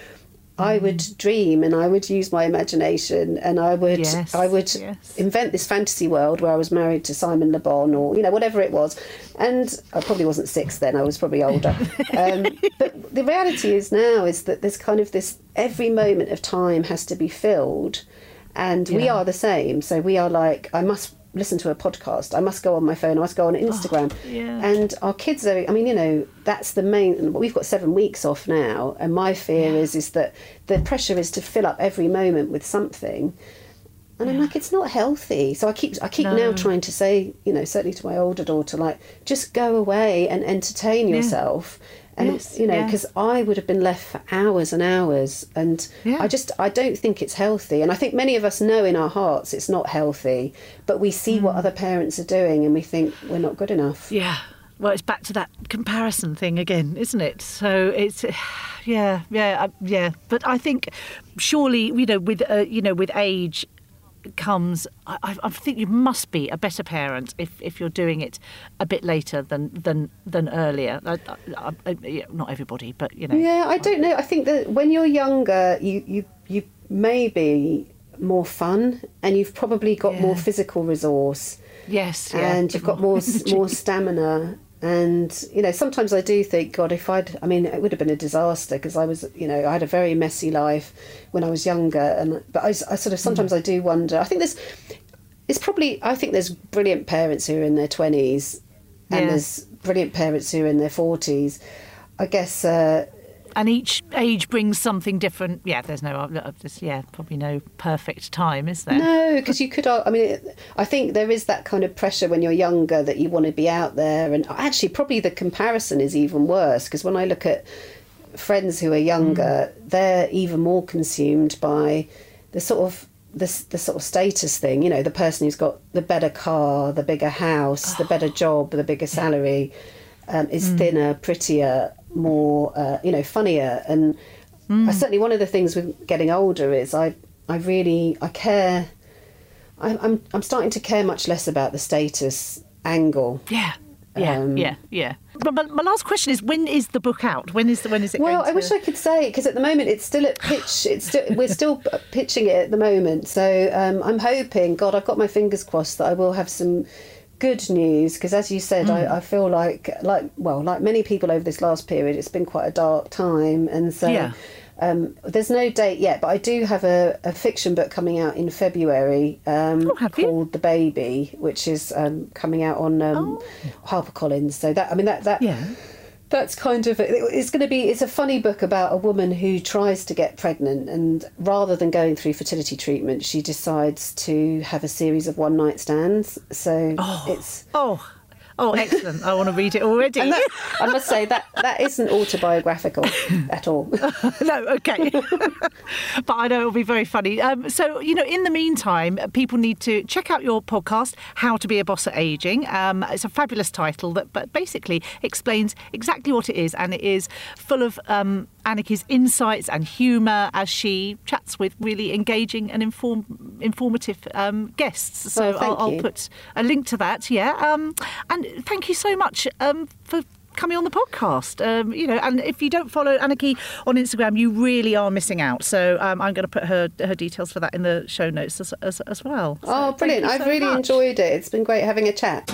I Mm. would dream and I would use my imagination and I would Yes, I would yes. invent this fantasy world where I was married to Simon Le Bon or you know whatever it was, and I probably wasn't six then. I was probably older. um, but the reality is now is that there's kind of this every moment of time has to be filled, and we are the same. So we are like I must listen to a podcast. I must go on my phone. I must go on oh, Instagram. Oh, yeah. And our kids are. I mean, you know, that's the main. We've got seven weeks off now, and my fear is is that the pressure is to fill up every moment with something. And I'm like, it's not healthy. So I keep, I keep now trying to say, you know, certainly to my older daughter, like, just go away and entertain yourself. And you know, yeah. because I would have been left for hours and hours, and Yeah. I just, I don't think it's healthy. And I think many of us know in our hearts it's not healthy, but we see Mm. what other parents are doing, and we think we're not good enough. Yeah. Well, it's back to that comparison thing again, isn't it? So it's, yeah, yeah, yeah. But I think surely, you know, with uh, you know, with age comes. I, I- think you must be a better parent if, if you're doing it a bit later than than than earlier. I, I, not everybody, but you know. Yeah, I don't know. I think that when you're younger, you you you may be more fun, and you've probably got more physical resource. Yes, yeah. and you've got more more stamina. And you know, sometimes I do think, God, if I'd, I mean, it would have been a disaster because I was, you know, I had a very messy life when I was younger, and but I, I sort of sometimes I do wonder. I think there's, it's probably, I think there's brilliant parents who are in their twenties, and Yeah. there's brilliant parents who are in their forties. I guess uh, and each age brings something different. Yeah, there's no, uh, yeah, probably no perfect time, is there? No, because you could. I mean, I think there is that kind of pressure when you're younger that you want to be out there, and actually, probably the comparison is even worse because when I look at friends who are younger, they're even more consumed by the sort of the, the sort of status thing. You know, the person who's got the better car, the bigger house, the better job, the bigger salary, um, is thinner, prettier, more, uh, you know, funnier. And I certainly one of the things with getting older is I, I really, I care. I'm, I'm, I'm starting to care much less about the status angle. Yeah. Yeah, Um, yeah, yeah. But, but my last question is: When is the book out? When is the when is it? Well, going I wish I could say because at the moment it's still at pitch. It's still we're still pitching it at the moment. So um, I'm hoping. God, I've got my fingers crossed that I will have some good news because, as you said, Hmm. I, I feel like like well, like many people over this last period, it's been quite a dark time, and so. Yeah. Um, there's no date yet, but I do have a, a fiction book coming out in February um, Oh, have you? called The Baby, which is um, coming out on um, HarperCollins. So that I mean that that Oh. Yeah. That's kind of it's going to be it's a funny book about a woman who tries to get pregnant and rather than going through fertility treatment she decides to have a series of one night stands. So oh. it's Oh, oh, excellent! I want to read it already. and that, I must say that that isn't autobiographical at all. no, okay. but I know it'll be very funny. Um, so, you know, in the meantime, people need to check out your podcast, How to Be a Boss at Aging. Um, it's a fabulous title that but basically explains exactly what it is, and it is full of um, insights and humour as she chats with really engaging and inform, informative um, guests. So thank I'll, I'll put a link to that, yeah. Um, and thank you so much um, for coming on the podcast. Um, you know, and if you don't follow Anniki on Instagram, you really are missing out. So um, I'm going to put her her details for that in the show notes as, as, as well. So Oh, brilliant! you I've really much. enjoyed it. It's been great having a chat.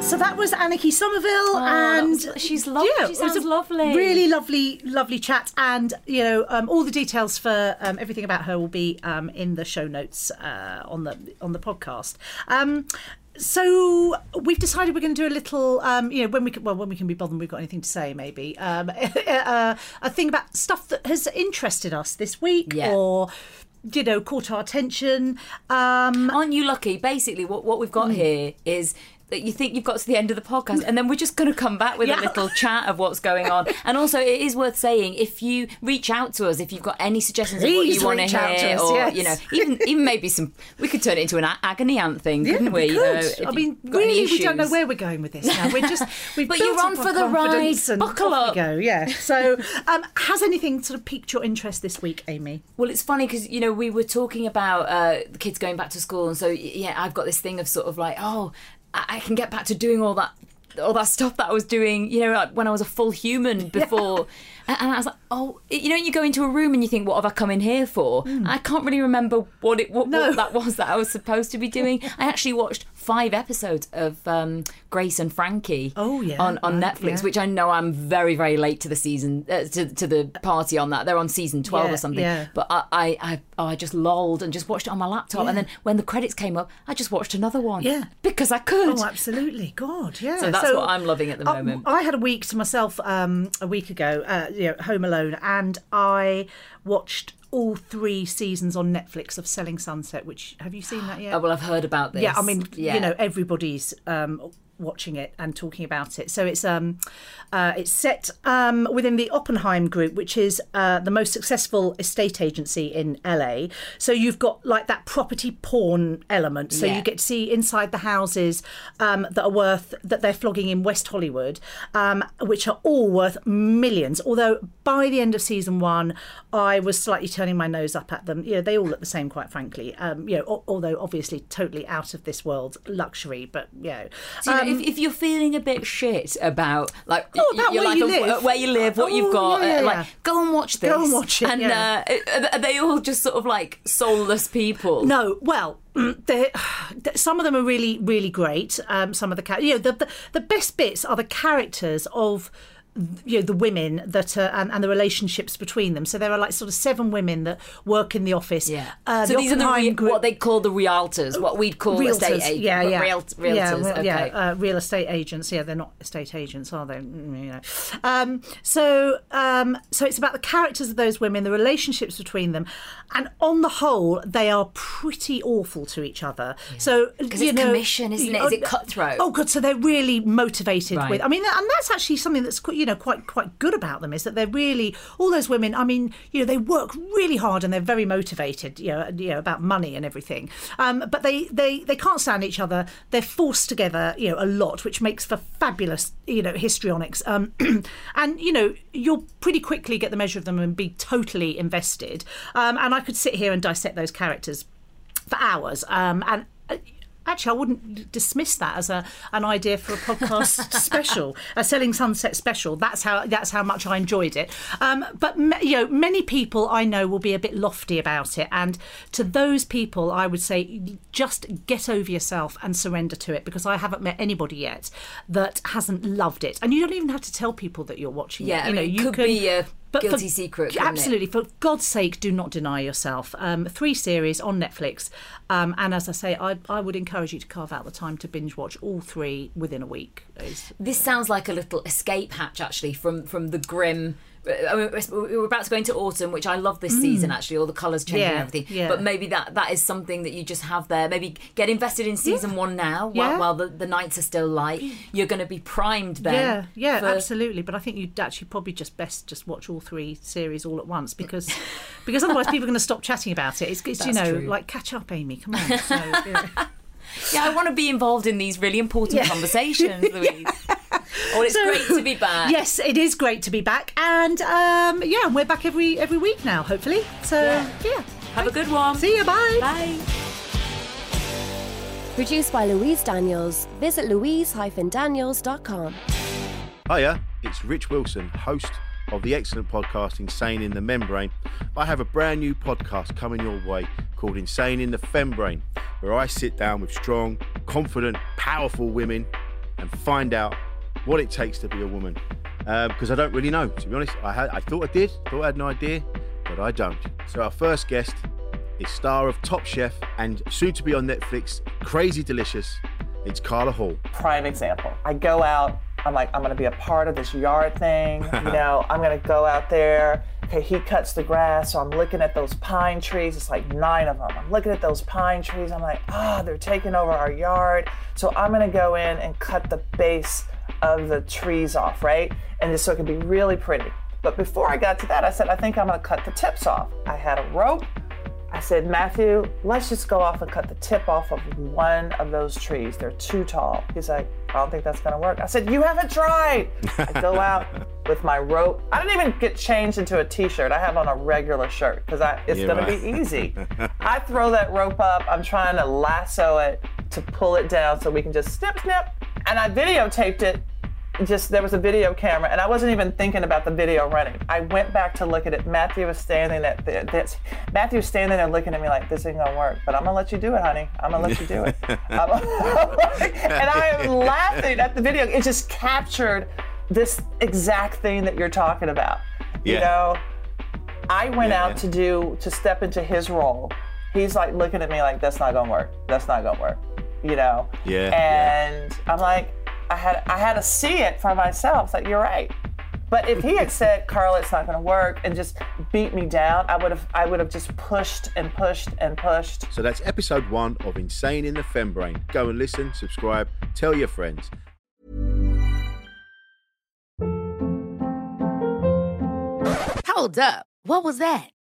So that was Anniki Sommerville, that and was- she's lovely. Yeah, She it was a lovely. Really lovely, lovely chat. And you know, um, all the details for um, everything about her will be um, in the show notes uh, on the on the podcast. So we've decided we're going to do a little, um, you know, when we can, well, when we can be bothered, we've got anything to say, maybe um, uh, a thing about stuff that has interested us this week, Yeah. or you know, caught our attention. Um, Aren't you lucky? Basically, what, what we've got here is that you think you've got to the end of the podcast, and then we're just going to come back with Yeah. a little chat of what's going on. And also, it is worth saying if you reach out to us, if you've got any suggestions of what you want to reach out to hear, us, or yes. you know, even even maybe some, we could turn it into an agony anthem, couldn't we? we You know, I mean, you've got any really, we don't know where we're going with this now. We're just, we've But you're on for the ride. Buckle up. go. Yeah. So, um, has anything sort of piqued your interest this week, Amy? Well, it's funny because you know we were talking about uh, the kids going back to school, and so yeah, I've got this thing of sort of like, oh, I can get back to doing all that, all that stuff that I was doing, you know, like when I was a full human before. And and I was like, oh, you know, you go into a room and you think, what have I come in here for? I can't really remember what it, what. No. what that was that I was supposed to be doing. I actually watched five episodes of um, Grace and Frankie. Oh, yeah, on on right, Netflix, yeah. which I know I'm very very late to the season uh, to to the party on that. They're on season twelve Yeah, or something. yeah. But I, I, I, oh, I just lolled and just watched it on my laptop. And then when the credits came up, I just watched another one. Yeah. Because I could. Oh, absolutely. God, yeah. So that's what I'm loving at the uh, moment. I had a week to myself um, a week ago, uh, you know, home alone, and I watched all three seasons on Netflix of Selling Sunset. Which have you seen that yet? Oh, well, I've heard about this. Yeah, I mean, Yeah. you know, everybody's um, watching it and talking about it. So it's um, uh, it's set um, within the Oppenheim Group, which is uh, the most successful estate agency in LA. So you've got like that property porn element. So Yeah. you get to see inside the houses um, that are worth that they're flogging in West Hollywood, um, which are all worth millions. Although by the end of season one, I was slightly turning my nose up at them. You know, they all look the same, quite frankly. Um, you know, al- although obviously totally out of this world luxury, but you know. So, you know, Um, if, if you're feeling a bit shit about like Oh, about your where life you live. where you live, what Oh, you've got, yeah, uh, like yeah. go and watch this. Go and watch it, And yeah. uh, are they all just sort of like soulless people? No, well, they're- some of them are really, really great. Um, some of the you know the, the the best bits are the characters of you know the women that are, and, and the relationships between them. So there are like sort of seven women that work in the office. Yeah. Uh, so the these are the re- group- what they call the realtors, what we'd call estate agents. yeah, yeah, Real, realtors. yeah, well, okay. yeah, uh, real estate agents. Yeah, they're not estate agents, are they? Mm, You know. Um, so, um, so it's about the characters of those women, the relationships between them, and on the whole, they are pretty awful to each other. So, 'Cause you it's know, commission, isn't it? Is it cutthroat? Oh, good. So they're really motivated Right. with. I mean, and that's actually something that's quite, you know quite quite good about them is that they're really all those women. I mean, you know, they work really hard and they're very motivated. You know, you know about money and everything. Um, but they they they can't stand each other. They're forced together, you know, a lot, which makes for fabulous, you know, histrionics. Um, and you know, you'll pretty quickly get the measure of them and be totally invested. Um, and I could sit here and dissect those characters for hours. Um, and uh, actually, I wouldn't dismiss that as a an idea for a podcast special, a Selling Sunset special. That's how that's how much I enjoyed it. Um, but you know, many people I know will be a bit lofty about it, and to those people, I would say just get over yourself and surrender to it because I haven't met anybody yet that hasn't loved it, and you don't even have to tell people that you're watching Yeah, it. I You know, mean, it you could can, be a but for- guilty secret, couldn't it? Absolutely. For God's sake, do not deny yourself. Um, three series on Netflix. Um, and as I say, I, I would encourage you to carve out the time to binge watch all three within a week. It's- This sounds like a little escape hatch, actually, from from the grim. We're about to go into autumn, which I love this season. Actually, all the colours changing Mm. Yeah, and everything. yeah. But maybe that that is something that you just have there. Maybe get invested in season one now, while, Yeah. while the, the nights are still light. You're going to be primed then. yeah, yeah, for- absolutely. But I think you'd actually probably just best just watch all three series all at once because because otherwise people are going to stop chatting about it. It's, it's you know true. like catch up, Amy. Come on. So. Yeah, I want to be involved in these really important Yeah. conversations, Louise. Oh, it's So- great to be back. Yes, it is great to be back, and um, yeah, we're back every every week now, hopefully. So Yeah. yeah, Have a good one. see you. Bye. Bye. Produced by Louise Daniels. Visit louise-daniels.com. Hiya, it's Rich Wilson, host of the excellent podcast Insane in the Membrane. I have a brand new podcast coming your way called Insane in the Fembrane, where I sit down with strong, confident, powerful women and find out what it takes to be a woman. Because I don't really know, to be honest. I had, I thought I did, thought I had an idea, but I don't. So our first guest is star of Top Chef and soon to be on Netflix, Crazy Delicious. It's Carla Hall. prime example. I go out, I'm like, I'm gonna be a part of this yard thing. You know, I'm gonna go out there okay, he cuts the grass. So I'm looking at those pine trees. It's like nine of them. I'm looking at those pine trees. I'm like, ah, oh, they're taking over our yard. So I'm gonna go in and cut the base of the trees off, right? And just so it can be really pretty. But before I got to that, I said, I think I'm gonna cut the tips off. I had a rope. I said, Matthew, let's just go off and cut the tip off of one of those trees. They're too tall. He's like, I don't think that's gonna work. I said, You haven't tried. I go out with my rope. I didn't even get changed into a t-shirt. I have on a regular shirt because it's yeah, gonna be easy. I throw that rope up. I'm trying to lasso it to pull it down so we can just snip, snip. And I videotaped it just there was a video camera and I wasn't even thinking about the video running. I went back to look at it. Matthew was standing at the, this. Matthew was standing there looking at me like this ain't gonna work, but I'm gonna let you do it, honey. I'm gonna let you do it. and I am laughing at the video. It just captured this exact thing that you're talking about. Yeah. You know, I went yeah, out yeah. to do to step into his role. He's like looking at me like that's not gonna work. That's not gonna work. You know. Yeah. And I'm like I had I had to see it for myself. That you're right. But if he had said, "Carla, it's not going to work," and just beat me down, I would have I would have just pushed and pushed and pushed. So that's episode one of Insane in the Fembrane. Go and listen, subscribe, tell your friends. Hold up. What was that?